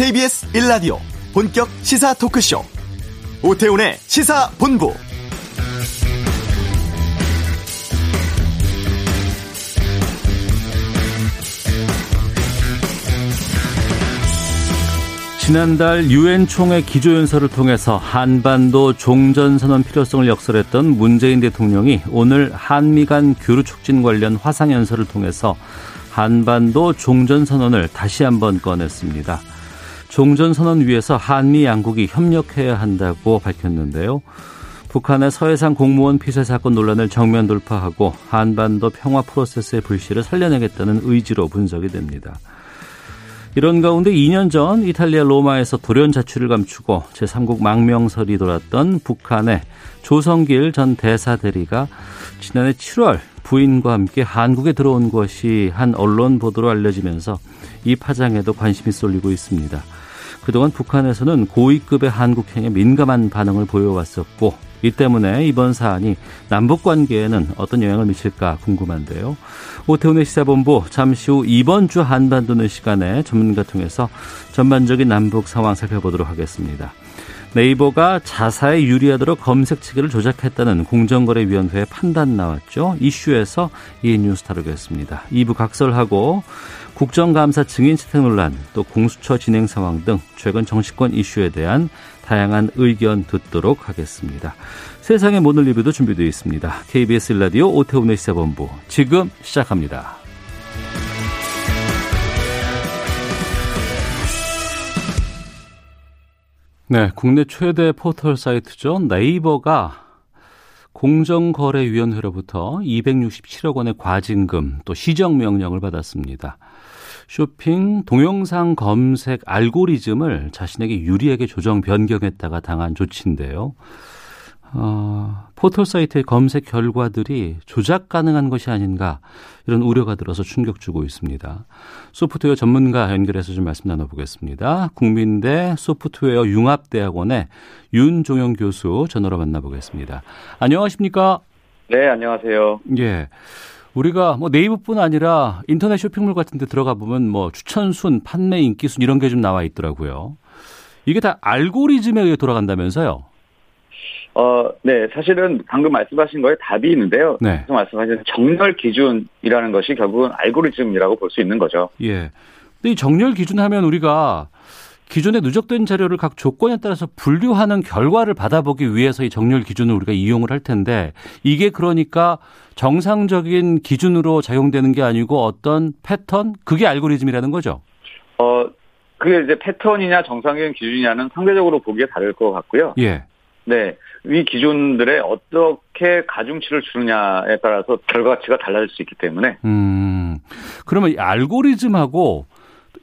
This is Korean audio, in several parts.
KBS 1라디오 본격 시사 토크쇼 오태훈의 시사본부 지난달 유엔 총회 기조연설을 통해서 한반도 종전선언 필요성을 역설했던 문재인 대통령이 오늘 한미 간 교류 촉진 관련 화상연설을 통해서 한반도 종전선언을 다시 한번 꺼냈습니다. 종전선언 위에서 한미 양국이 협력해야 한다고 밝혔는데요. 북한의 서해상 공무원 피살 사건 논란을 정면 돌파하고 한반도 평화 프로세스의 불씨를 살려내겠다는 의지로 분석이 됩니다. 이런 가운데 2년 전 이탈리아 로마에서 돌연 자취를 감추고 제3국 망명설이 돌았던 북한의 조성길 전 대사 대리가 지난해 7월 부인과 함께 한국에 들어온 것이 한 언론 보도로 알려지면서 이 파장에도 관심이 쏠리고 있습니다. 그동안 북한에서는 고위급의 한국행에 민감한 반응을 보여왔었고 이 때문에 이번 사안이 남북 관계에는 어떤 영향을 미칠까 궁금한데요. 오태훈의 시사본부 잠시 후 이번 주 한반도는 시간에 전문가 통해서 전반적인 남북 상황 살펴보도록 하겠습니다. 네이버가 자사에 유리하도록 검색 체계를 조작했다는 공정거래위원회의 판단 나왔죠. 이슈에서 이 뉴스 다루겠습니다. 2부 각설하고 국정감사 증인 채택 논란, 또 공수처 진행 상황 등 최근 정치권 이슈에 대한 다양한 의견 듣도록 하겠습니다. 세상의 모든 리뷰도 준비되어 있습니다. KBS 라디오 오태훈의 시사본부 지금 시작합니다. 네, 국내 최대 포털 사이트죠. 네이버가 공정거래위원회로부터 267억 원의 과징금 또 시정 명령을 받았습니다. 쇼핑 동영상 검색 알고리즘을 자신에게 유리하게 조정 변경했다가 당한 조치인데요. 어, 포털 사이트의 검색 결과들이 조작 가능한 것이 아닌가 이런 우려가 들어서 충격 주고 있습니다. 소프트웨어 전문가 연결해서 좀 말씀 나눠보겠습니다. 국민대 소프트웨어 융합대학원의 윤종영 교수 전화로 만나보겠습니다. 안녕하십니까? 네, 안녕하세요. 예. 우리가 뭐 네이버뿐 아니라 인터넷 쇼핑몰 같은 데 들어가 보면 뭐 추천순, 판매 인기순 이런 게 좀 나와 있더라고요. 이게 다 알고리즘에 의해 돌아간다면서요? 어, 네. 사실은 방금 말씀하신 거에 답이 있는데요. 네. 말씀하신 정렬 기준이라는 것이 결국은 알고리즘이라고 볼 수 있는 거죠. 예. 근데 이 정렬 기준 하면 우리가 기존에 누적된 자료를 각 조건에 따라서 분류하는 결과를 받아보기 위해서 이 정렬 기준을 우리가 이용을 할 텐데 이게 그러니까 정상적인 기준으로 작용되는 게 아니고 어떤 패턴 그게 알고리즘이라는 거죠. 어 그게 이제 패턴이냐 정상적인 기준이냐는 상대적으로 보기에 다를 것 같고요. 예. 네. 이 기준들에 어떻게 가중치를 주느냐에 따라서 결과치가 달라질 수 있기 때문에. 음. 그러면 이 알고리즘하고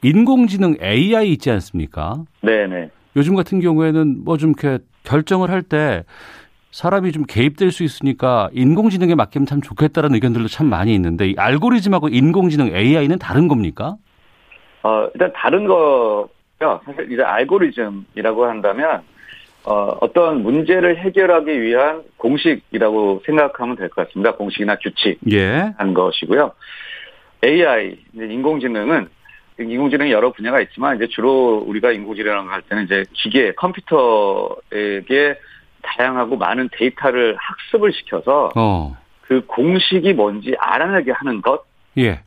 인공지능 AI 있지 않습니까? 네네. 요즘 같은 경우에는 뭐 좀 이렇게 결정을 할 때 사람이 좀 개입될 수 있으니까 인공지능에 맡기면 참 좋겠다라는 의견들도 참 많이 있는데 이 알고리즘하고 인공지능 AI는 다른 겁니까? 어, 일단 다른 거요. 사실 이제 알고리즘이라고 한다면 어, 어떤 문제를 해결하기 위한 공식이라고 생각하면 될 것 같습니다. 공식이나 규칙 예. 한 것이고요. AI, 인공지능은 인공지능이 여러 분야가 있지만 이제 주로 우리가 인공지능을 할 때는 이제 기계, 컴퓨터에게 다양하고 많은 데이터를 학습을 시켜서 어. 그 공식이 뭔지 알아내게 하는 것을 예.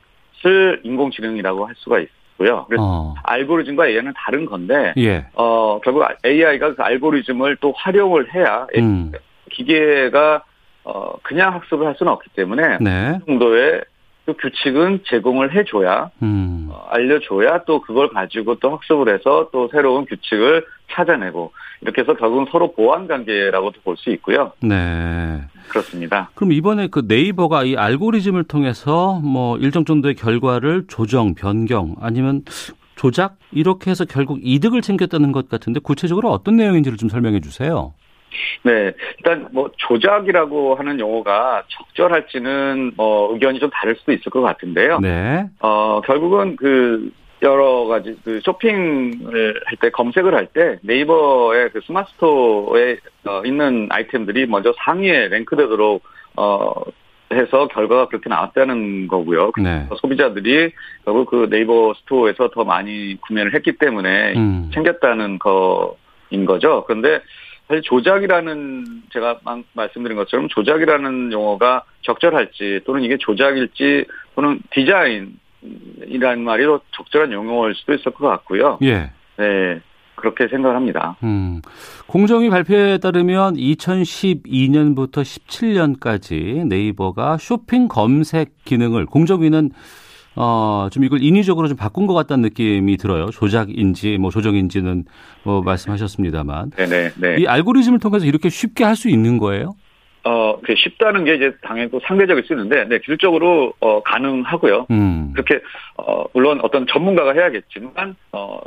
인공지능이라고 할 수가 있고요. 그래서 어. 알고리즘과 AI는 다른 건데 예. 어 결국 AI가 그 알고리즘을 또 활용을 해야 음. 기계가 어 그냥 학습을 할 수는 없기 때문에 네. 그 정도의 그 규칙은 제공을 해줘야 음. 어, 알려줘야 또 그걸 가지고 또 학습을 해서 또 새로운 규칙을 찾아내고 이렇게 해서 결국은 서로 보완 관계라고도 볼 수 있고요. 네. 그렇습니다. 그럼 이번에 그 네이버가 이 알고리즘을 통해서 뭐 일정 정도의 결과를 조정, 변경 아니면 조작 이렇게 해서 결국 이득을 챙겼다는 것 같은데 구체적으로 어떤 내용인지를 좀 설명해 주세요. 네, 일단 뭐 조작이라고 하는 용어가 적절할지는 뭐 의견이 좀 다를 수도 있을 것 같은데요. 네. 어 결국은 그 여러 가지 그 쇼핑을 할 때 검색을 할 때 네이버의 그 스마트 스토어에 어, 있는 아이템들이 먼저 상위에 랭크되도록 어 해서 결과가 그렇게 나왔다는 거고요. 네. 소비자들이 결국 그 네이버 스토어에서 더 많이 구매를 했기 때문에 음. 챙겼다는 거인 거죠. 그런데 사실 조작이라는 제가 말씀드린 것처럼 조작이라는 용어가 적절할지 또는 이게 조작일지 또는 디자인이라는 말이 더 적절한 용어일 수도 있을 것 같고요. 예. 네. 그렇게 생각합니다. 음, 공정위 발표에 따르면 2012년부터 17년까지 네이버가 쇼핑 검색 기능을 공정위는 어, 좀 이걸 인위적으로 좀 바꾼 것 같다는 느낌이 들어요. 조작인지 뭐 조정인지는 뭐 말씀하셨습니다만. 네네. 네. 이 알고리즘을 통해서 이렇게 쉽게 할 수 있는 거예요? 어, 그 쉽다는 게 이제 당연히 또 상대적일 수 있는데, 네, 기술적으로, 어, 가능하고요. 음. 그렇게, 어, 물론 어떤 전문가가 해야겠지만, 어,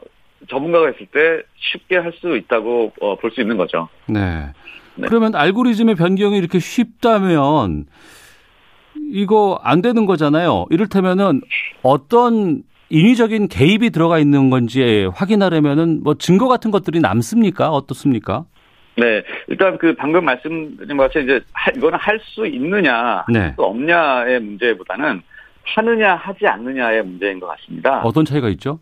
전문가가 있을 때 쉽게 할 수 있다고 어, 볼 수 있는 거죠. 네. 네. 그러면 알고리즘의 변경이 이렇게 쉽다면 이거 안 되는 거잖아요. 이를테면은 어떤 인위적인 개입이 들어가 있는 건지 확인하려면은 뭐 증거 같은 것들이 남습니까? 어떻습니까? 네, 일단 그 방금 말씀드린 것 같이 이제 이거는 할 수 있느냐, 네. 또 없냐의 문제보다는 하느냐 하지 않느냐의 문제인 것 같습니다. 어떤 차이가 있죠?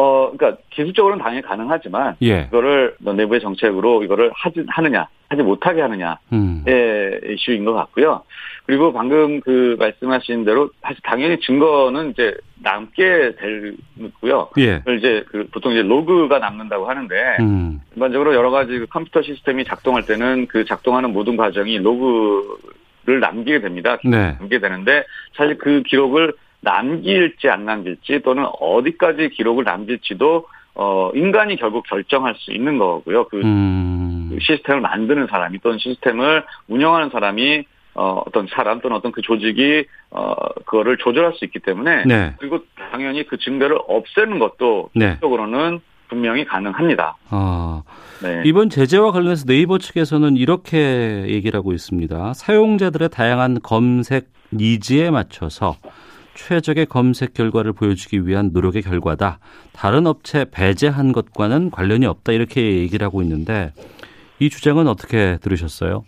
어, 그러니까 기술적으로는 당연히 가능하지만 예. 이거를 내부의 정책으로 이거를 하지 하느냐, 하지 못하게 하느냐의 음. 이슈인 것 같고요. 그리고 방금 그 말씀하신 대로 사실 당연히 증거는 이제 남게 되고요. 예. 이제 그 보통 이제 로그가 남는다고 하는데 음. 일반적으로 여러 가지 그 컴퓨터 시스템이 작동할 때는 그 작동하는 모든 과정이 로그를 남기게 됩니다. 네. 남기게 되는데 사실 그 기록을 남길지 안 남길지 또는 어디까지 기록을 남길지도 어 인간이 결국 결정할 수 있는 거고요. 그, 음. 그 시스템을 만드는 사람이 또는 시스템을 운영하는 사람이 어 어떤 사람 또는 어떤 그 조직이 어 그거를 조절할 수 있기 때문에 네. 그리고 당연히 그 증거를 없애는 것도 네. 적으로는 분명히 가능합니다. 아, 네. 이번 제재와 관련해서 네이버 측에서는 이렇게 얘기를 하고 있습니다. 사용자들의 다양한 검색 니즈에 맞춰서 최적의 검색 결과를 보여주기 위한 노력의 결과다. 다른 업체 배제한 것과는 관련이 없다. 이렇게 얘기를 하고 있는데 이 주장은 어떻게 들으셨어요?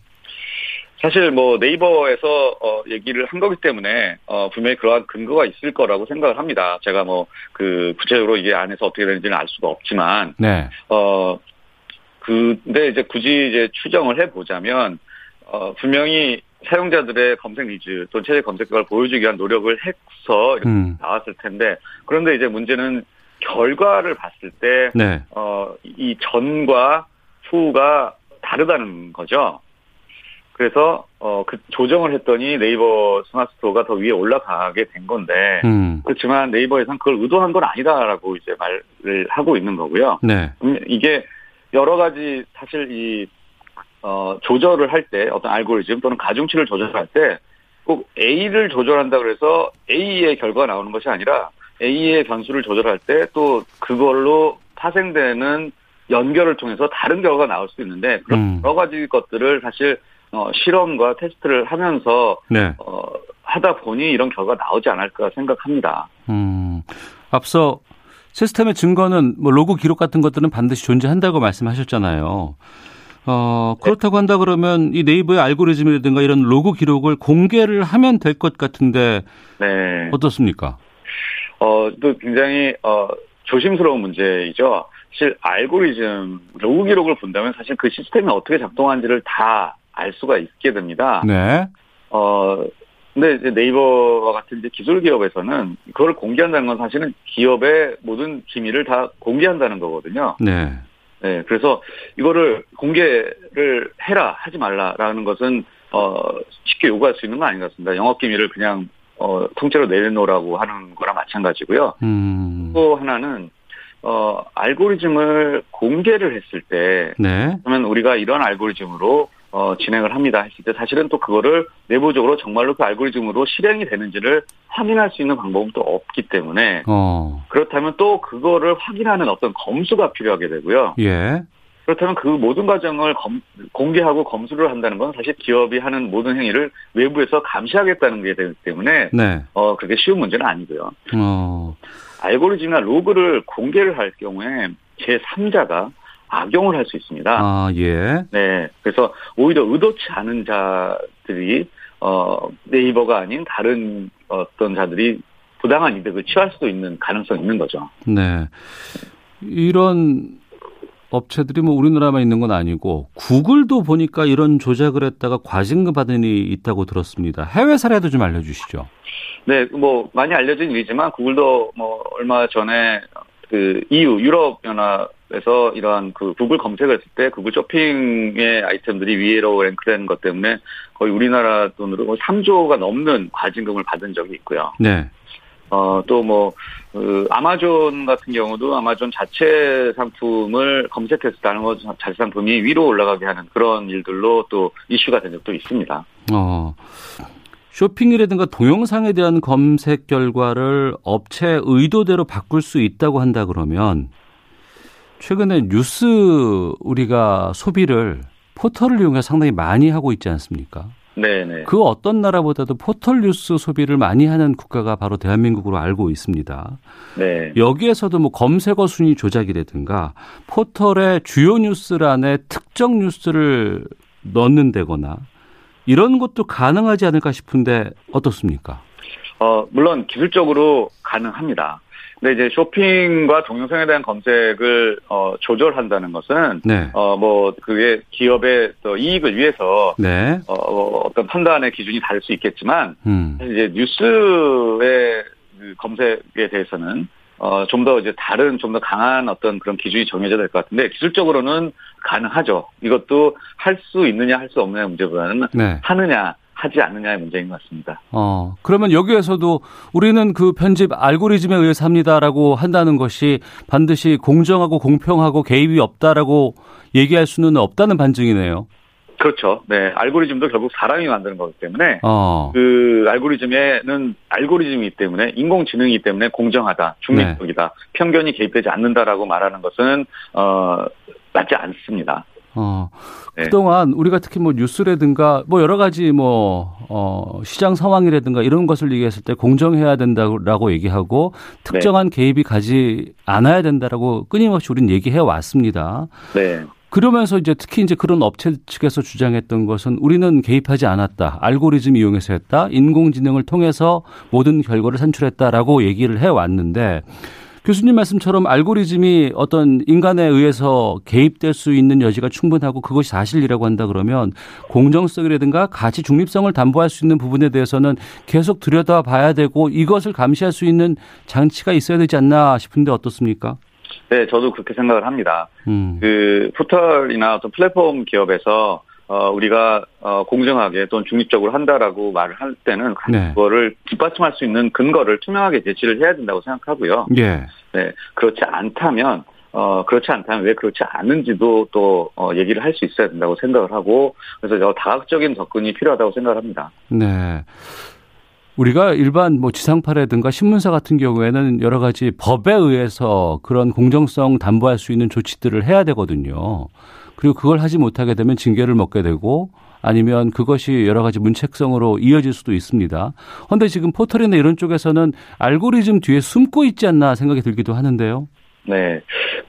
사실 뭐 네이버에서 어 얘기를 한 거기 때문에 어 분명히 그러한 근거가 있을 거라고 생각을 합니다. 제가 뭐 그 구체적으로 이게 안에서 어떻게 되는지는 알 수가 없지만 네. 어 근데 이제 굳이 이제 추정을 해 보자면 어 분명히 사용자들의 검색 니즈 또 최대 검색 결과를 보여주기 위한 노력을 해서 음. 나왔을 텐데 그런데 이제 문제는 결과를 봤을 때 네. 어, 이 전과 후가 다르다는 거죠. 그래서 어, 그 조정을 했더니 네이버 스마트 스토어가 더 위에 올라가게 된 건데 음. 그렇지만 네이버에서는 그걸 의도한 건 아니다라고 이제 말을 하고 있는 거고요. 네. 음, 이게 여러 가지 사실 이 어, 조절을 할 때 어떤 알고리즘 또는 가중치를 조절할 때 꼭 A를 조절한다 그래서 A의 결과가 나오는 것이 아니라 A의 변수를 조절할 때 또 그걸로 파생되는 연결을 통해서 다른 결과가 나올 수 있는데 그런 음. 여러 가지 것들을 사실 어, 실험과 테스트를 하면서 네. 어, 하다 보니 이런 결과가 나오지 않을까 생각합니다. 음, 앞서 시스템의 증거는 뭐 로그 기록 같은 것들은 반드시 존재한다고 말씀하셨잖아요. 어, 그렇다고 한다 그러면 이 네이버의 알고리즘이라든가 이런 로그 기록을 공개를 하면 될 것 같은데 네. 어떻습니까? 어, 또 굉장히 어, 조심스러운 문제이죠. 사실 알고리즘 로그 기록을 본다면 사실 그 시스템이 어떻게 작동하는지를 다 알 수가 있게 됩니다. 네. 어, 근데 이제 네이버와 같은 이제 기술 기업에서는 그걸 공개한다는 건 사실은 기업의 모든 기밀을 다 공개한다는 거거든요. 네. 네, 그래서 이거를 공개를 해라 하지 말라라는 것은 어 쉽게 요구할 수 있는 건 아닌 것 같습니다. 영업 기밀을 그냥 어 통째로 내놓으라고 하는 거랑 마찬가지고요. 음. 또 하나는 어 알고리즘을 공개를 했을 때 네. 그러면 우리가 이런 알고리즘으로 어, 진행을 합니다 했을 때 사실은 또 그거를 내부적으로 정말로 그 알고리즘으로 실행이 되는지를 확인할 수 있는 방법은 또 없기 때문에 어. 그렇다면 또 그거를 확인하는 어떤 검수가 필요하게 되고요. 예. 그렇다면 그 모든 과정을 검, 공개하고 검수를 한다는 건 사실 기업이 하는 모든 행위를 외부에서 감시하겠다는 게 되기 때문에 네. 어 그렇게 쉬운 문제는 아니고요. 어. 알고리즘이나 로그를 공개를 할 경우에 제 3자가 악용을 할 수 있습니다. 아, 예. 네. 그래서 오히려 의도치 않은 자들이 어, 네이버가 아닌 다른 어떤 자들이 부당한 이득을 취할 수도 있는 가능성이 있는 거죠. 네. 이런 업체들이 뭐 우리나라만 있는 건 아니고 구글도 보니까 이런 조작을 했다가 과징금 받은 일이 있다고 들었습니다. 해외 사례도 좀 알려주시죠. 네, 뭐 많이 알려진 일이지만 구글도 뭐 얼마 전에 그 EU 유럽 연합 에서 이러한 그 구글 검색을 했을 때 구글 쇼핑의 아이템들이 위로 랭크되는 것 때문에 거의 우리나라 돈으로 3조가 넘는 과징금을 받은 적이 있고요. 네. 어, 또 뭐, 그, 아마존 같은 경우도 아마존 자체 상품을 검색했을 때 아마존 자체 상품이 위로 올라가게 하는 그런 일들로 또 이슈가 된 적도 있습니다. 어. 쇼핑이라든가 동영상에 대한 검색 결과를 업체 의도대로 바꿀 수 있다고 한다 그러면 최근에 뉴스 우리가 소비를 포털을 이용해 상당히 많이 하고 있지 않습니까? 네네. 그 어떤 나라보다도 포털 뉴스 소비를 많이 하는 국가가 바로 대한민국으로 알고 있습니다. 네. 여기에서도 뭐 검색어 순위 조작이라든가 포털의 주요 뉴스란에 특정 뉴스를 넣는다거나 이런 것도 가능하지 않을까 싶은데 어떻습니까? 어, 물론 기술적으로 가능합니다. 근데 이제 쇼핑과 동영상에 대한 검색을 어, 조절한다는 것은 네. 어뭐 그게 기업의 또 이익을 위해서 네. 어, 어떤 판단의 기준이 다를 수 있겠지만 음. 이제 뉴스의 그 검색에 대해서는 어, 좀 더 이제 다른 좀 더 강한 어떤 그런 기준이 정해져야 될 것 같은데 기술적으로는 가능하죠. 이것도 할 수 있느냐 할 수 없느냐 문제보다는 네. 하느냐 하지 않느냐의 문제인 것 같습니다. 어, 그러면 여기에서도 우리는 그 편집 알고리즘에 의해서 합니다라고 한다는 것이 반드시 공정하고 공평하고 개입이 없다라고 얘기할 수는 없다는 반증이네요. 그렇죠. 네. 알고리즘도 결국 사람이 만드는 거기 때문에 어. 그 알고리즘에는 알고리즘이기 때문에 인공지능이기 때문에 공정하다, 중립적이다, 편견이 개입되지 않는다라고 말하는 것은 어 맞지 않습니다. 어, 네. 그동안 우리가 특히 뭐 뉴스라든가 뭐 여러 가지 뭐, 어, 시장 상황이라든가 이런 것을 얘기했을 때 공정해야 된다라고 얘기하고 특정한 개입이 가지 않아야 된다라고 끊임없이 우리는 얘기해 왔습니다. 네. 그러면서 이제 특히 이제 그런 업체 측에서 주장했던 것은 우리는 개입하지 않았다. 알고리즘 이용해서 했다. 인공지능을 통해서 모든 결과를 산출했다라고 얘기를 해 왔는데 교수님 말씀처럼 알고리즘이 어떤 인간에 의해서 개입될 수 있는 여지가 충분하고 그것이 사실이라고 한다 그러면 공정성이라든가 가치 중립성을 담보할 수 있는 부분에 대해서는 계속 들여다 봐야 되고 이것을 감시할 수 있는 장치가 있어야 되지 않나 싶은데 어떻습니까? 네, 저도 그렇게 생각을 합니다. 음. 그 포털이나 어떤 플랫폼 기업에서 어 우리가 어 공정하게 또는 중립적으로 한다라고 말을 할 때는 네. 그거를 뒷받침할 수 있는 근거를 투명하게 제시를 해야 된다고 생각하고요. 예. 네, 그렇지 않다면 어 그렇지 않다면 왜 그렇지 않은지도 또 어, 얘기를 할 수 있어야 된다고 생각을 하고 그래서 저 다각적인 접근이 필요하다고 생각을 합니다. 네. 우리가 일반 뭐 지상파라든가 신문사 같은 경우에는 여러 가지 법에 의해서 그런 공정성 담보할 수 있는 조치들을 해야 되거든요. 그리고 그걸 하지 못하게 되면 징계를 먹게 되고 아니면 그것이 여러 가지 문책성으로 이어질 수도 있습니다. 그런데 지금 포털이나 이런 쪽에서는 알고리즘 뒤에 숨고 있지 않나 생각이 들기도 하는데요. 네.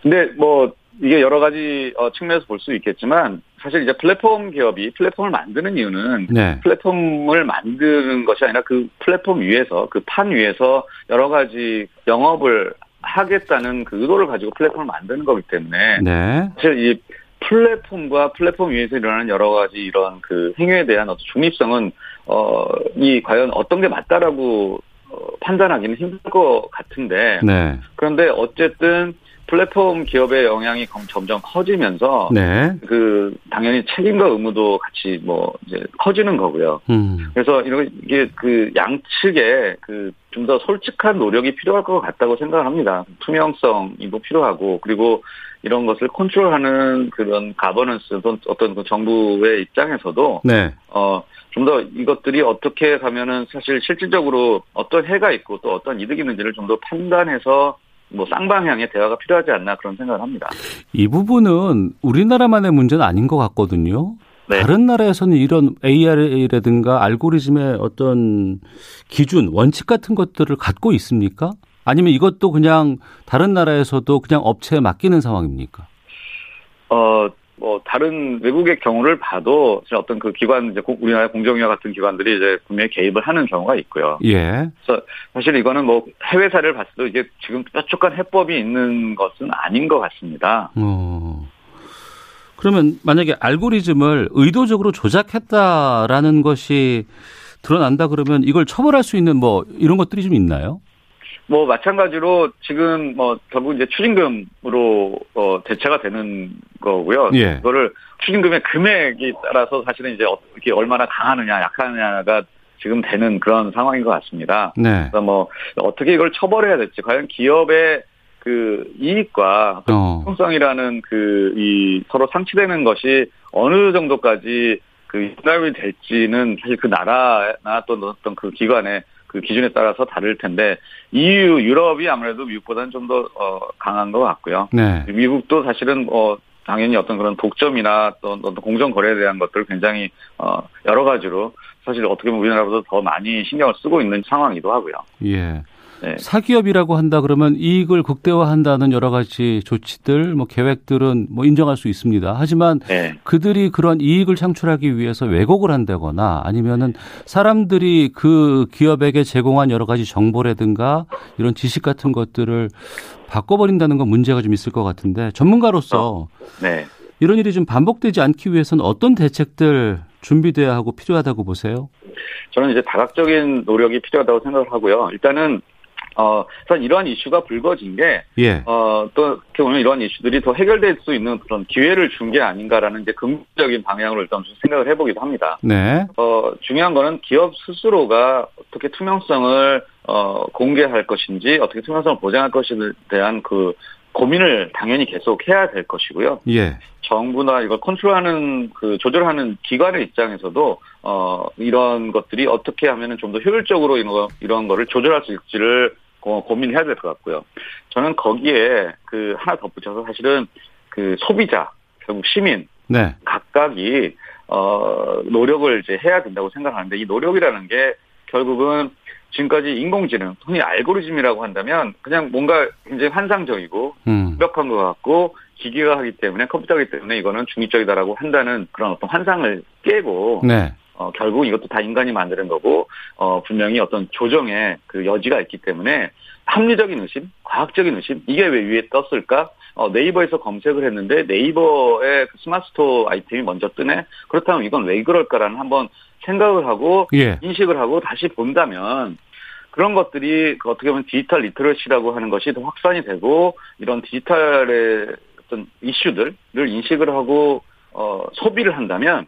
근데 뭐 이게 여러 가지 어, 측면에서 볼 수 있겠지만 사실 이제 플랫폼 기업이 플랫폼을 만드는 이유는 네. 플랫폼을 만드는 것이 아니라 그 플랫폼 위에서 그 판 위에서 여러 가지 영업을 하겠다는 그 의도를 가지고 플랫폼을 만드는 거기 때문에 네. 사실 이 플랫폼과 플랫폼 위에서 일어나는 여러 가지 이런 그 행위에 대한 어떤 중립성은 어 이 과연 어떤 게 맞다라고 어, 판단하기는 힘들 것 같은데 네. 그런데 어쨌든 플랫폼 기업의 영향이 검- 점점 커지면서 네. 그 당연히 책임과 의무도 같이 뭐 이제 커지는 거고요. 음. 그래서 이런 이게 그 양측에 그 좀 더 솔직한 노력이 필요할 것 같다고 생각을 합니다. 투명성이도 필요하고 그리고 이런 것을 컨트롤하는 그런 가버넌스 어떤 그 정부의 입장에서도 네. 어 좀 더 이것들이 어떻게 가면은 사실 실질적으로 어떤 해가 있고 또 어떤 이득이 있는지를 좀 더 판단해서 뭐 쌍방향의 대화가 필요하지 않나 그런 생각을 합니다. 이 부분은 우리나라만의 문제는 아닌 것 같거든요. 네. 다른 나라에서는 이런 AI라든가 알고리즘의 어떤 기준, 원칙 같은 것들을 갖고 있습니까? 아니면 이것도 그냥 다른 나라에서도 그냥 업체에 맡기는 상황입니까? 어, 뭐 다른 외국의 경우를 봐도 어떤 그 기관 이제 우리나라 공정위와 같은 기관들이 이제 분명히 개입을 하는 경우가 있고요. 예. 그래서 사실 이거는 뭐 해외 사례를 봤을 때 이게 지금 뾰족한 해법이 있는 것은 아닌 것 같습니다. 어. 그러면 만약에 알고리즘을 의도적으로 조작했다라는 것이 드러난다 그러면 이걸 처벌할 수 있는 뭐 이런 것들이 좀 있나요? 뭐 마찬가지로 지금 뭐 결국 이제 추징금으로 어 대체가 되는 거고요. 예. 그거를 추징금의 금액에 따라서 사실은 이제 어떻게 얼마나 강하느냐 약하느냐가 지금 되는 그런 상황인 것 같습니다. 네. 그래서 뭐 어떻게 이걸 처벌해야 될지 과연 기업의 그 이익과 어. 형성이라는 그이 서로 상치되는 것이 어느 정도까지 그 인감이 될지는 사실 그 나라나 또 어떤 그 기관의 그 기준에 따라서 다를 텐데 EU 유럽이 아무래도 미국보다는 좀더 어, 강한 것 같고요. 네. 미국도 사실은 어 당연히 어떤 그런 독점이나 또 어떤 공정 거래에 대한 것들을 굉장히 어 여러 가지로 사실 어떻게 보면 우리나라보다 더 많이 신경을 쓰고 있는 상황이기도 하고요. 예. 네. 사기업이라고 한다 그러면 이익을 극대화한다는 여러 가지 조치들, 뭐 계획들은 뭐 인정할 수 있습니다. 하지만 네. 그들이 그런 이익을 창출하기 위해서 왜곡을 한다거나 아니면은 사람들이 그 기업에게 제공한 여러 가지 정보라든가 이런 지식 같은 것들을 바꿔버린다는 건 문제가 좀 있을 것 같은데 전문가로서 네. 이런 일이 좀 반복되지 않기 위해서는 어떤 대책들 준비돼야 하고 필요하다고 보세요? 저는 이제 다각적인 노력이 필요하다고 생각을 하고요. 일단은 어, 우선 이러한 이슈가 불거진 게, 예. 어, 또, 어떻게 보면 이러한 이슈들이 더 해결될 수 있는 그런 기회를 준 게 아닌가라는 이제 긍정적인 방향으로 일단 좀 생각을 해보기도 합니다. 네. 어, 중요한 거는 기업 스스로가 어떻게 투명성을, 어, 공개할 것인지, 어떻게 투명성을 보장할 것에 대한 그 고민을 당연히 계속 해야 될 것이고요. 예. 정부나 이걸 컨트롤하는 그 조절하는 기관의 입장에서도 어 이런 것들이 어떻게 하면은 좀 더 효율적으로 이런 거 이런 거를 조절할 수 있을지를 고, 고민해야 될 것 같고요. 저는 거기에 그 하나 덧붙여서 사실은 그 소비자 결국 시민 네. 각각이 어 노력을 이제 해야 된다고 생각하는데 이 노력이라는 게 결국은 지금까지 인공지능, 흔히 알고리즘이라고 한다면 그냥 뭔가 굉장히 환상적이고 음. 완벽한 것 같고 기계가 하기 때문에 컴퓨터기 때문에 이거는 중립적이다라고 한다는 그런 어떤 환상을 깨고 네. 어, 결국 이것도 다 인간이 만드는 거고 어, 분명히 어떤 조정의 그 여지가 있기 때문에 합리적인 의심, 과학적인 의심 이게 왜 위에 떴을까? 어, 네이버에서 검색을 했는데 네이버의 그 스마트스토어 아이템이 먼저 뜨네. 그렇다면 이건 왜 그럴까라는 한번 생각을 하고 예. 인식을 하고 다시 본다면 그런 것들이 그 어떻게 보면 디지털 literacy라고 하는 것이 더 확산이 되고 이런 디지털의 어떤 이슈들을 인식을 하고 어 소비를 한다면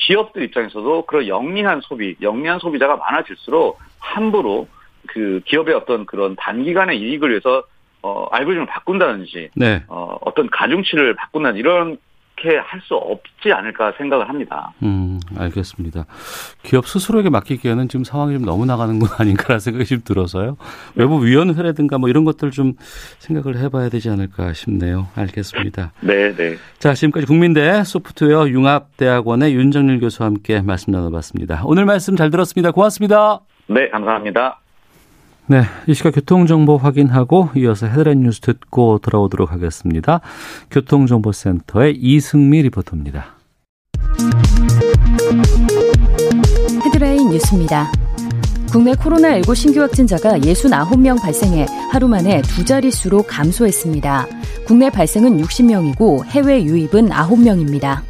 기업들 입장에서도 그런 영리한 소비, 영리한 소비자가 많아질수록 함부로 그 기업의 어떤 그런 단기간의 이익을 위해서 어 알고리즘을 바꾼다든지 네. 어 어떤 가중치를 바꾼다는 이런 그렇게 할 수 없지 않을까 생각을 합니다. 음, 알겠습니다. 기업 스스로에게 맡기기에는 지금 상황이 좀 너무 나가는 건 아닌가라는 생각이 좀 들어서요. 외부 위원회라든가 뭐 이런 것들 좀 생각을 해봐야 되지 않을까 싶네요. 알겠습니다. 네, 네. 자, 지금까지 국민대 소프트웨어 융합대학원의 윤정일 교수와 함께 말씀 나눠봤습니다. 오늘 말씀 잘 들었습니다. 고맙습니다. 네, 감사합니다. 네, 이 시각 교통정보 확인하고 이어서 헤드라인 뉴스 듣고 돌아오도록 하겠습니다. 교통정보센터의 이승미 리포터입니다. 헤드라인 뉴스입니다. 국내 코로나19 신규 확진자가 69명 발생해 하루 만에 두 자릿수로 감소했습니다. 국내 발생은 60명이고 해외 유입은 9명입니다.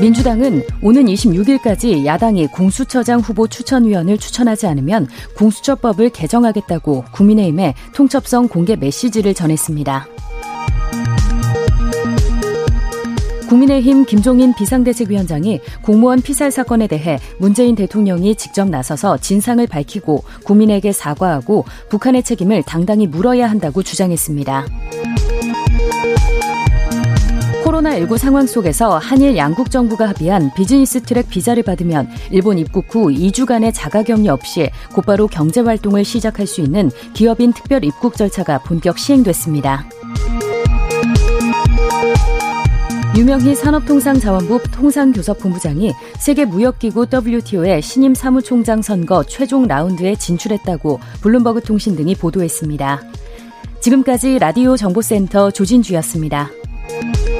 민주당은 오는 26일까지 야당이 공수처장 후보 추천위원을 추천하지 않으면 공수처법을 개정하겠다고 국민의힘에 통첩성 공개 메시지를 전했습니다. 국민의힘 김종인 비상대책위원장이 공무원 피살 사건에 대해 문재인 대통령이 직접 나서서 진상을 밝히고 국민에게 사과하고 북한의 책임을 당당히 물어야 한다고 주장했습니다. 코로나19 상황 속에서 한일 양국 정부가 합의한 비즈니스 트랙 비자를 받으면 일본 입국 후 2주간의 자가 격리 없이 곧바로 경제 활동을 시작할 수 있는 기업인 특별 입국 절차가 본격 시행됐습니다. 유명희 산업통상자원부 통상교섭본부장이 세계무역기구 WTO의 신임 사무총장 선거 최종 라운드에 진출했다고 블룸버그 통신 등이 보도했습니다. 지금까지 라디오 정보센터 조진주였습니다.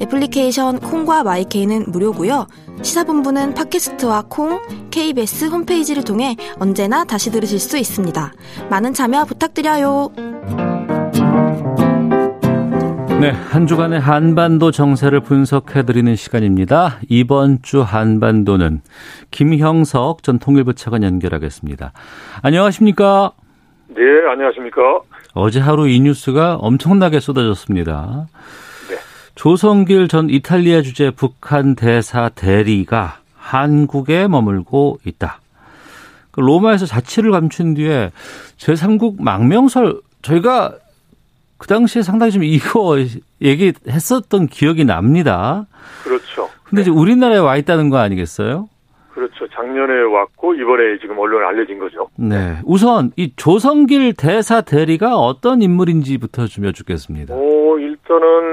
애플리케이션 콩과 마이케이는 무료고요. 시사본부는 팟캐스트와 콩, KBS 홈페이지를 통해 언제나 다시 들으실 수 있습니다. 많은 참여 부탁드려요. 네, 한 주간의 한반도 정세를 분석해드리는 시간입니다. 이번 주 한반도는 김형석 전 통일부 차관 연결하겠습니다. 안녕하십니까? 네, 안녕하십니까? 어제 하루 이 뉴스가 엄청나게 쏟아졌습니다. 네. 조성길 전 이탈리아 주재 북한 대사 대리가 한국에 머물고 있다. 그 로마에서 자치를 감춘 뒤에 제3국 망명설 저희가 그 당시에 상당히 좀 이거 얘기했었던 기억이 납니다. 그렇죠. 근데 이제 우리나라에 와 있다는 거 아니겠어요? 그렇죠. 작년에 왔고 이번에 지금 언론에 알려진 거죠. 네. 우선 이 조성길 대사 대리가 어떤 인물인지부터 좀 여쭙겠습니다. 어, 일단은 한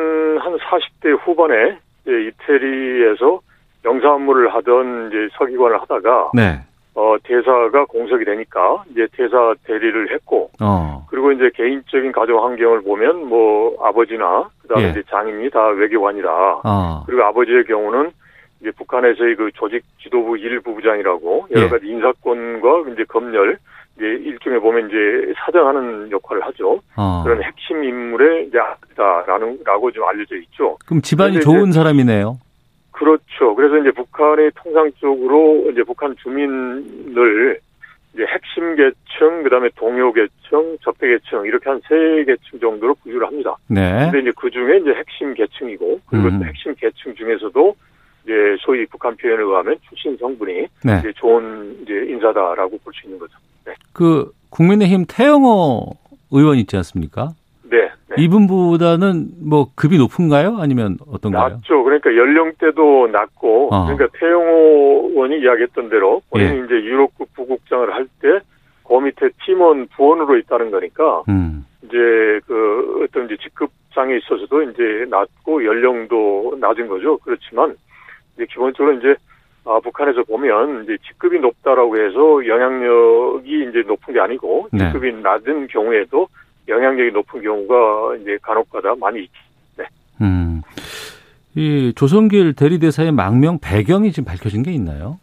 40대 후반에 이제 이태리에서 영사 업무를 하던 이제 서기관을 하다가 네. 어, 대사가 공석이 되니까 이제 대사 대리를 했고 어. 그리고 이제 개인적인 가정 환경을 보면 뭐 아버지나 그다음에 예. 이제 장인이 다 외교관이다. 어. 그리고 아버지의 경우는 이제 북한에서의 그 조직 지도부 일부부장이라고 여러 예. 가지 인사권과 이제 검열 이제 일종의 보면 이제 사정하는 역할을 하죠. 어. 그런 핵심 인물의 이제 아들다라는 라고 좀 알려져 있죠. 그럼 집안이 좋은 사람이네요. 그렇죠. 그래서 이제 북한이 통상적으로 이제 북한 주민을 이제 핵심 계층, 그다음에 동료 계층, 접대 계층 이렇게 한 세 계층 정도로 분류를 합니다. 네. 근데 이제 그 중에 이제 핵심 계층이고 그리고 음. 또 핵심 계층 중에서도 이제 소위 북한 표현에 의하면 출신 성분이 네. 이제 좋은 이제 인사다라고 볼 수 있는 거죠. 네. 그 국민의힘 태영호 의원 있지 않습니까? 네. 네. 이분보다는 뭐 급이 높은가요? 아니면 어떤가요? 낮죠. 그러니까 연령대도 낮고 어. 그러니까 태영호 의원이 이야기했던 대로 본인이 예. 이제 유럽국 부국장을 할 때 그 밑에 팀원 부원으로 있다는 거니까 음. 이제 그 어떤 이제 직급상에 있어서도 이제 낮고 연령도 낮은 거죠. 그렇지만 이제 기본적으로 이제 아, 북한에서 보면 이제 직급이 높다라고 해서 영향력이 이제 높은 게 아니고 네. 직급이 낮은 경우에도 영향력이 높은 경우가 이제 간혹가다 많이 있죠. 음. 이 조성길 대리대사의 망명 배경이 지금 밝혀진 게 있나요?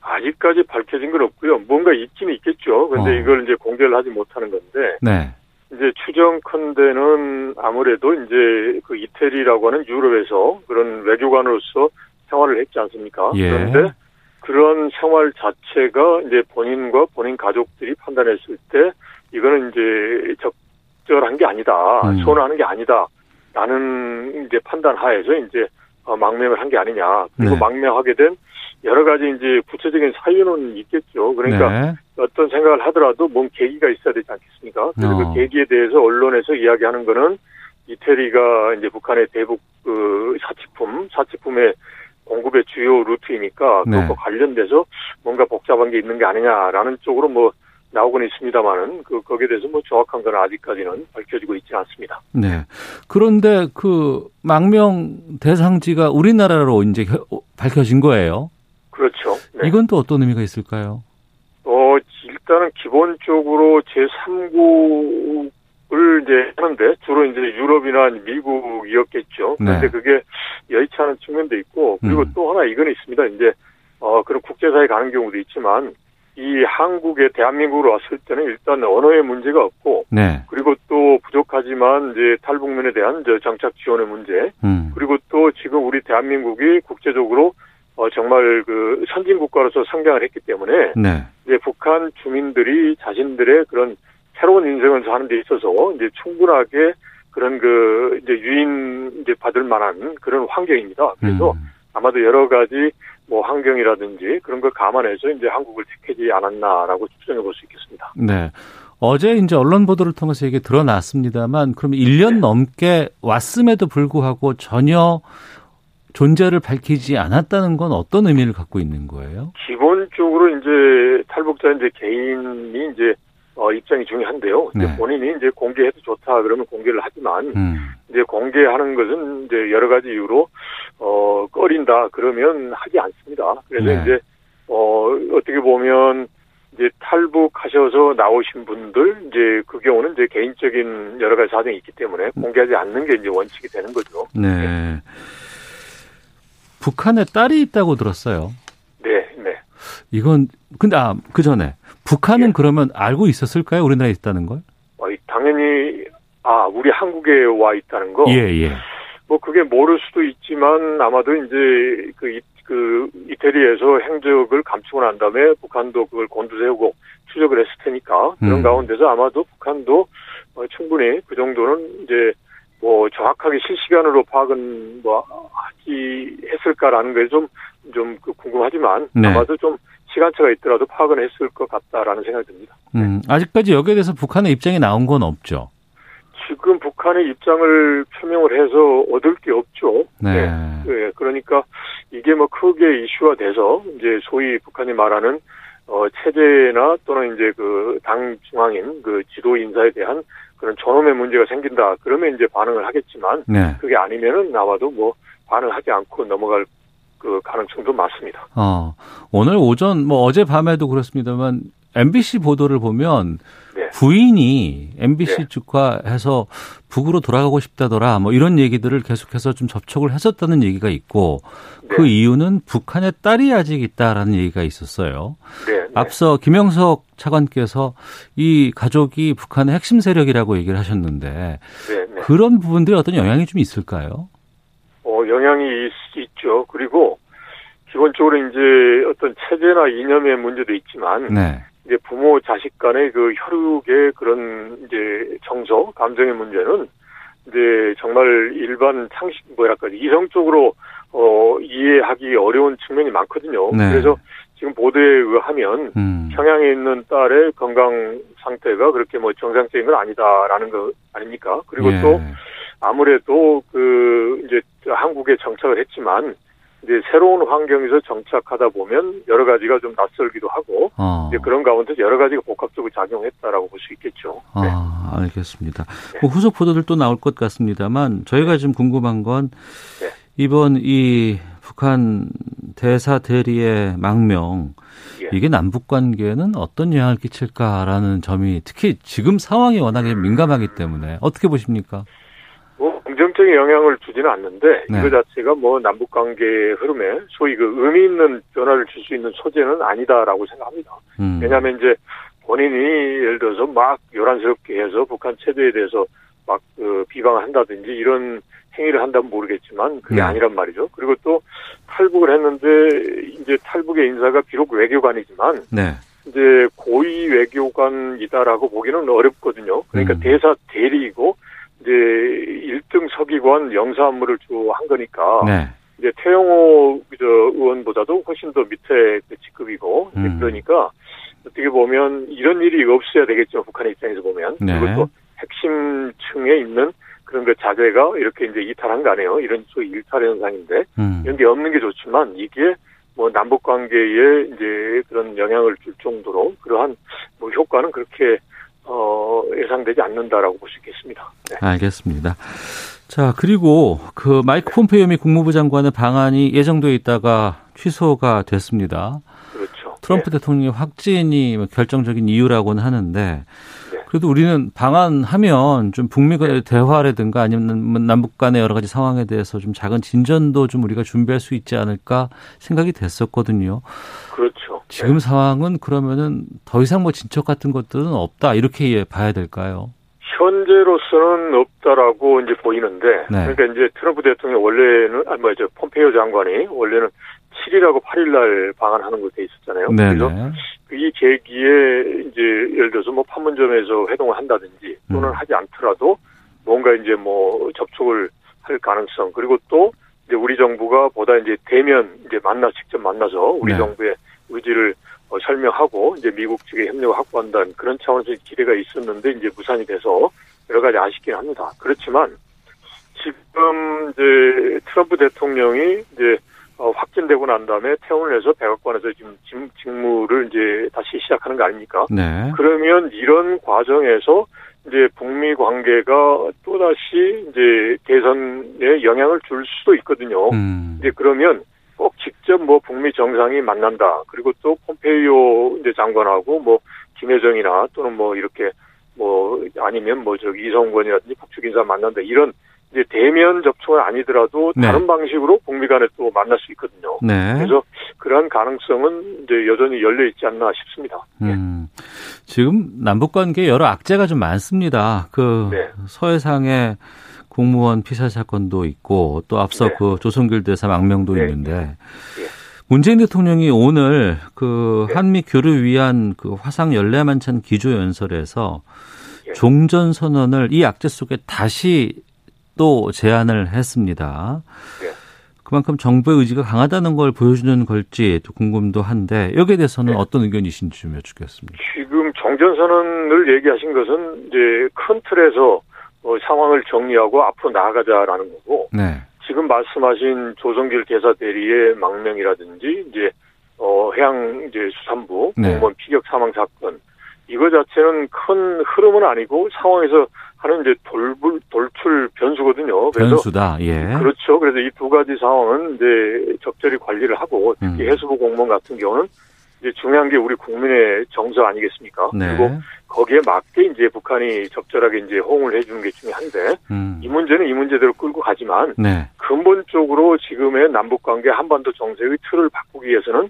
아직까지 밝혀진 건 없고요. 뭔가 있기는 있겠죠. 근데 어. 이걸 이제 공개를 하지 못하는 건데 네. 이제 추정컨대는 아무래도 이제 그 이태리라고 하는 유럽에서 그런 외교관으로서 생활을 했지 않습니까? 예. 그런데 그런 생활 자체가 이제 본인과 본인 가족들이 판단했을 때 이거는 이제 적절한 게 아니다. 음. 선호하는 게 아니다. 라는 이제 판단 하에서 이제 어, 망명을 한 게 아니냐. 그리고 네. 망명하게 된 여러 가지 이제 구체적인 사유는 있겠죠. 그러니까 네. 어떤 생각을 하더라도 뭔 계기가 있어야 되지 않겠습니까? 그래서 어. 그 계기에 대해서 언론에서 이야기하는 거는 이태리가 이제 북한의 대북 그 사치품, 사치품의 공급의 주요 루트이니까 네. 그것과 관련돼서 뭔가 복잡한 게 있는 게 아니냐라는 쪽으로 뭐 나오고는 있습니다만은 그 거기에 대해서 뭐 정확한 건 아직까지는 밝혀지고 있지는 않습니다. 네. 그런데 그 망명 대상지가 우리나라로 이제 혀- 밝혀진 거예요. 그렇죠. 네. 이건 또 어떤 의미가 있을까요? 어, 일단은 기본적으로 제3국 을 이제 하는데 주로 이제 유럽이나 미국이었겠죠. 그런데 네. 그게 여의치 않은 측면도 있고 그리고 음. 또 하나 이건 있습니다. 이제 어 그런 국제사에 가는 경우도 있지만 이 한국에 대한민국으로 왔을 때는 일단 언어의 문제가 없고 네. 그리고 또 부족하지만 이제 탈북민에 대한 저 정착 지원의 문제 음. 그리고 또 지금 우리 대한민국이 국제적으로 어 정말 그 선진 국가로서 성장을 했기 때문에 네. 이제 북한 주민들이 자신들의 그런 새로운 인생을 사는 데 있어서 이제 충분하게 그런 그 이제 유인 이제 받을 만한 그런 환경입니다. 그래서 음. 아마도 여러 가지 뭐 환경이라든지 그런 걸 감안해서 이제 한국을 택하지 않았나라고 추정해 볼 수 있겠습니다. 네. 어제 이제 언론 보도를 통해서 이게 드러났습니다만 그럼 1년 넘게 왔음에도 불구하고 전혀 존재를 밝히지 않았다는 건 어떤 의미를 갖고 있는 거예요? 기본적으로 이제 탈북자 이제 개인이 이제 어, 입장이 중요한데요. 네. 이제 본인이 이제 공개해도 좋다 그러면 공개를 하지만 음. 이제 공개하는 것은 이제 여러 가지 이유로 어 꺼린다 그러면 하지 않습니다. 그래서 네. 이제 어 어떻게 보면 이제 탈북하셔서 나오신 분들 이제 그 경우는 이제 개인적인 여러 가지 사정이 있기 때문에 공개하지 않는 게 이제 원칙이 되는 거죠. 네. 북한에 딸이 있다고 들었어요. 이건 근데 아, 그 전에 북한은 예. 그러면 알고 있었을까요? 우리나라에 있다는 걸? 어, 이- 당연히 아 우리 한국에 와 있다는 거. 예, 예. 뭐 그게 모를 수도 있지만 아마도 이제 그, 이, 그 이태리에서 행적을 감추고 난 다음에 북한도 그걸 곤두세우고 추적을 했을 테니까 그런 음. 가운데서 아마도 북한도 어, 충분히 그 정도는 이제 뭐 정확하게 실시간으로 파악은 뭐 하지 했을까라는 게 좀 좀 궁금하지만 네. 아마도 좀 시간차가 있더라도 파악은 했을 것 같다라는 생각이 듭니다. 음, 아직까지 여기에 대해서 북한의 입장이 나온 건 없죠. 지금 북한의 입장을 표명을 해서 얻을 게 없죠. 네. 예, 그러니까 이게 뭐 크게 이슈화 돼서 이제 소위 북한이 말하는 어 체제나 또는 이제 그 당 중앙인 그 지도 인사에 대한 그런 존엄의 문제가 생긴다. 그러면 이제 반응을 하겠지만 네. 그게 아니면은 나와도 뭐 반응하지 않고 넘어갈 그 가능성도 많습니다. 어, 오늘 오전, 뭐 어제 밤에도 그렇습니다만, MBC 보도를 보면, 네. 부인이 MBC 네. 측과해서 북으로 돌아가고 싶다더라, 뭐 이런 얘기들을 계속해서 좀 접촉을 했었다는 얘기가 있고, 그 네. 이유는 북한의 딸이 아직 있다라는 얘기가 있었어요. 네. 네. 앞서 김영석 차관께서 이 가족이 북한의 핵심 세력이라고 얘기를 하셨는데, 네, 네. 그런 부분들이 어떤 영향이 좀 있을까요? 어, 영향이 있, 있죠. 그리고 기본적으로 이제 어떤 체제나 이념의 문제도 있지만 네. 이제 부모 자식 간의 그 혈육의 그런 이제 정서, 감정의 문제는 이제 정말 일반 상식 뭐랄까 이성적으로 어 이해하기 어려운 측면이 많거든요. 네. 그래서 지금 보도에 의하면 음. 평양에 있는 딸의 건강 상태가 그렇게 뭐 정상적인 건 아니다라는 거 아닙니까? 그리고 예. 또 아무래도 그 이제 한국에 정착을 했지만 이제 새로운 환경에서 정착하다 보면 여러 가지가 좀 낯설기도 하고 어. 이제 그런 가운데 여러 가지가 복합적으로 작용했다라고 볼 수 있겠죠. 네. 아, 알겠습니다. 뭐 후속 보도들 또 나올 것 같습니다만 저희가 좀 궁금한 건 네. 이번 이 북한 대사 대리의 망명 예. 이게 남북 관계는 어떤 영향을 끼칠까라는 점이 특히 지금 상황이 워낙에 민감하기 때문에 어떻게 보십니까? 뭐 긍정적인 영향을 주지는 않는데 네. 이거 자체가 뭐 남북 관계의 흐름에 소위 그 의미 있는 변화를 줄 수 있는 소재는 아니다라고 생각합니다. 음. 왜냐하면 이제 본인이 예를 들어서 막 요란스럽게 해서 북한 체제에 대해서 막 그 비방을 한다든지 이런 행위를 한다면 모르겠지만 그게 네. 아니란 말이죠. 그리고 또 탈북을 했는데 이제 탈북의 인사가 비록 외교관이지만 네. 이제 고위 외교관이다라고 보기는 어렵거든요. 그러니까 음. 대사 대리이고 이제 1등 서기관 영사 업무를 주로 한 거니까 네. 이제 태영호 저 의원보다도 훨씬 더 밑에 그 직급이고 음. 그러니까 어떻게 보면 이런 일이 없어야 되겠죠 북한의 입장에서 보면 네. 그리고 또 핵심층에 있는 그런 그 자제가 이렇게 이제 이탈한 거 아니에요 이런 소위 일탈 현상인데 음. 이런 게 없는 게 좋지만 이게 뭐 남북 관계에 이제 그런 영향을 줄 정도로 그러한 뭐 효과는 그렇게 어 예상되지 않는다라고 볼 수 있겠습니다. 네. 알겠습니다. 자, 그리고 그 마이크 폼페이오 미 국무부 장관의 방안이 예정돼 있다가 취소가 됐습니다. 그렇죠. 트럼프 대통령의 확진이 뭐 결정적인 이유라고는 하는데 네. 그래도 우리는 방한하면 좀 북미 간의 대화라든가 아니면 남북 간의 여러 가지 상황에 대해서 좀 작은 진전도 좀 우리가 준비할 수 있지 않을까 생각이 됐었거든요. 그렇죠. 지금 네. 상황은 그러면은 더 이상 뭐 진척 같은 것들은 없다 이렇게 봐야 될까요? 현재로서는 없다라고 이제 보이는데 네. 그러니까 이제 트럼프 대통령 원래는 아니 뭐죠 폼페이오 장관이 원래는 7일하고 8일 날 방한하는 돼 있었잖아요. 그래서 네네. 이 계기에 이제 예를 들어서 뭐 판문점에서 회동을 한다든지 또는 음. 하지 않더라도 뭔가 이제 뭐 접촉을 할 가능성 그리고 또 이제 우리 정부가 보다 이제 대면 이제 만나 직접 만나서 우리 네. 정부의 설명하고 이제 미국 측의 협력을 확보한다는 그런 차원에서 기대가 있었는데 이제 무산이 돼서 여러 가지 아쉽긴 합니다. 그렇지만 지금 이제 트럼프 대통령이 이제 어, 확진되고 난 다음에 퇴원을 해서 백악관에서 지금 직무를 이제 다시 시작하는 거 아닙니까? 네. 그러면 이런 과정에서 이제 북미 관계가 또 다시 이제 대선에 영향을 줄 수도 있거든요. 음. 이제 그러면 꼭 직접 뭐 북미 정상이 만난다. 그리고 또 폼페이오 이제 장관하고 뭐 김혜정이나 또는 뭐 이렇게 뭐 아니면 뭐 저기 이성권이라든지 북측 인사 만난다 이런 이제 대면 접촉은 아니더라도 네. 다른 방식으로 북미 간에 또 만날 수 있거든요. 네. 그래서 그러한 가능성은 이제 여전히 열려 있지 않나 싶습니다. 예. 음. 지금 남북 관계에 여러 악재가 좀 많습니다. 그 네. 서해상에 공무원 피살 사건도 있고 또 앞서 네. 그 조선길 대사 망명도 네. 있는데 문재인 대통령이 오늘 그 네. 한미 교류 위한 그 화상 연례만찬 기조 연설에서 예. 종전 선언을 이 악재 속에 다시 또 제안을 했습니다. 네. 그만큼 정부의 의지가 강하다는 걸 보여주는 걸지 또 궁금도 한데 여기에 대해서는 네. 어떤 의견이신지 좀 여쭙겠습니다. 지금 정전선언을 얘기하신 것은 이제 큰 틀에서 어, 상황을 정리하고 앞으로 나아가자라는 거고 네. 지금 말씀하신 조성길 대사 대리의 망명이라든지 이제 어 해양 이제 수산부 네. 공무원 피격 사망 사건 이거 자체는 큰 흐름은 아니고 상황에서 하는 이제 돌불 돌출 변수거든요. 그래서 변수다. 예. 그렇죠. 그래서 이 두 가지 상황은 이제 적절히 관리를 하고 특히 음. 해수부 공무원 같은 경우는 이제 중요한 게 우리 국민의 정서 아니겠습니까? 네. 그리고 거기에 맞게 이제 북한이 적절하게 이제 호응을 해주는 게 중요한데 음. 이 문제는 이 문제대로 끌고 가지만 네. 근본적으로 지금의 남북 관계 한반도 정세의 틀을 바꾸기 위해서는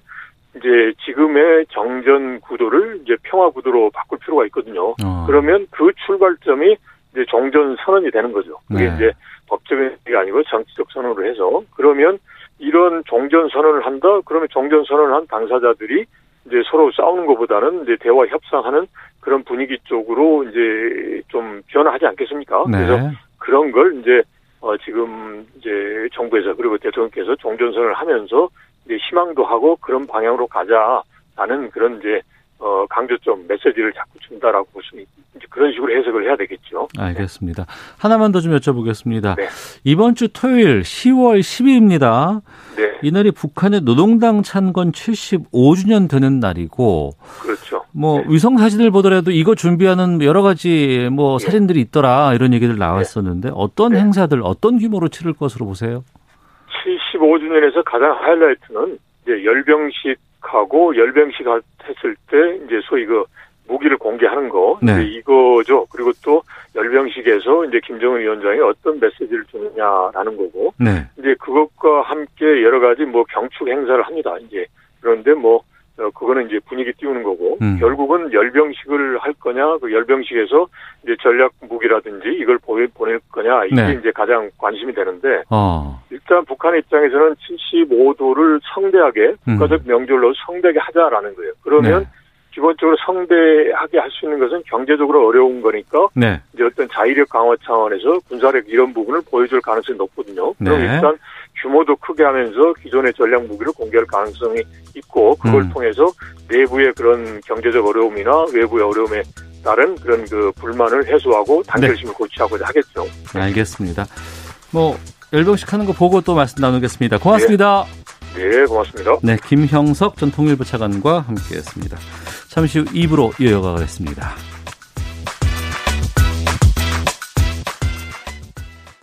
이제 지금의 정전 구도를 이제 평화 구도로 바꿀 필요가 있거든요. 어. 그러면 그 출발점이 이제 정전 선언이 되는 거죠. 그게 네. 이제 법적인 게 아니고 정치적 선언으로 해서 그러면 이런 정전 선언을 한다. 그러면 정전 선언을 한 당사자들이 이제 서로 싸우는 것보다는 이제 대화 협상하는 그런 분위기 쪽으로 이제 좀 변화하지 않겠습니까? 그래서 네. 그런 걸 이제 어 지금 이제 정부에서 그리고 대통령께서 종전선을 하면서 이제 희망도 하고 그런 방향으로 가자라는 그런 이제 어 강조점 메시지를 자꾸 준다라고 있. 이제 그런 식으로 해석을 해야 되겠죠. 알겠습니다. 하나만 더 좀 여쭤보겠습니다. 네. 이번 주 토요일 10월 10일입니다. 네, 이날이 북한의 노동당 찬건 75주년 되는 날이고 그렇죠. 뭐 위성 사진을 보더라도 이거 준비하는 여러 가지 뭐 네. 사진들이 있더라 이런 얘기들 나왔었는데 어떤 네. 행사들 어떤 규모로 치를 것으로 보세요? 75주년에서 가장 하이라이트는 이제 열병식 하고 열병식 했을 때 이제 소위 그 무기를 공개하는 거 네. 이거죠. 그리고 또 열병식에서 이제 김정은 위원장이 어떤 메시지를 주느냐라는 거고 네. 이제 그것과 함께 여러 가지 뭐 경축 행사를 합니다. 이제 그런데 뭐 어, 그거는 이제 분위기 띄우는 거고 음. 결국은 열병식을 할 거냐 그 열병식에서 이제 전략 무기라든지 이걸 보낼 거냐 이게 네. 이제 가장 관심이 되는데 어. 일단 북한 입장에서는 75도를 성대하게 음. 국가적 명절로 성대하게 하자라는 거예요. 그러면 네. 기본적으로 성대하게 할 수 있는 것은 경제적으로 어려운 거니까 네. 이제 어떤 자위력 강화 차원에서 군사력 이런 부분을 보여줄 가능성이 높거든요. 그럼 네. 일단 규모도 크게 하면서 기존의 전략 무기를 공개할 가능성이 있고 그걸 음. 통해서 내부의 그런 경제적 어려움이나 외부의 어려움에 따른 그런 그 불만을 해소하고 단결심을 네. 고취하고자 하겠죠. 알겠습니다. 뭐 열병식 하는 거 보고 또 말씀 나누겠습니다. 고맙습니다. 네, 고맙습니다. 네, 김형석 전 통일부 차관과 함께했습니다. 잠시 후 2부로 이어가겠습니다.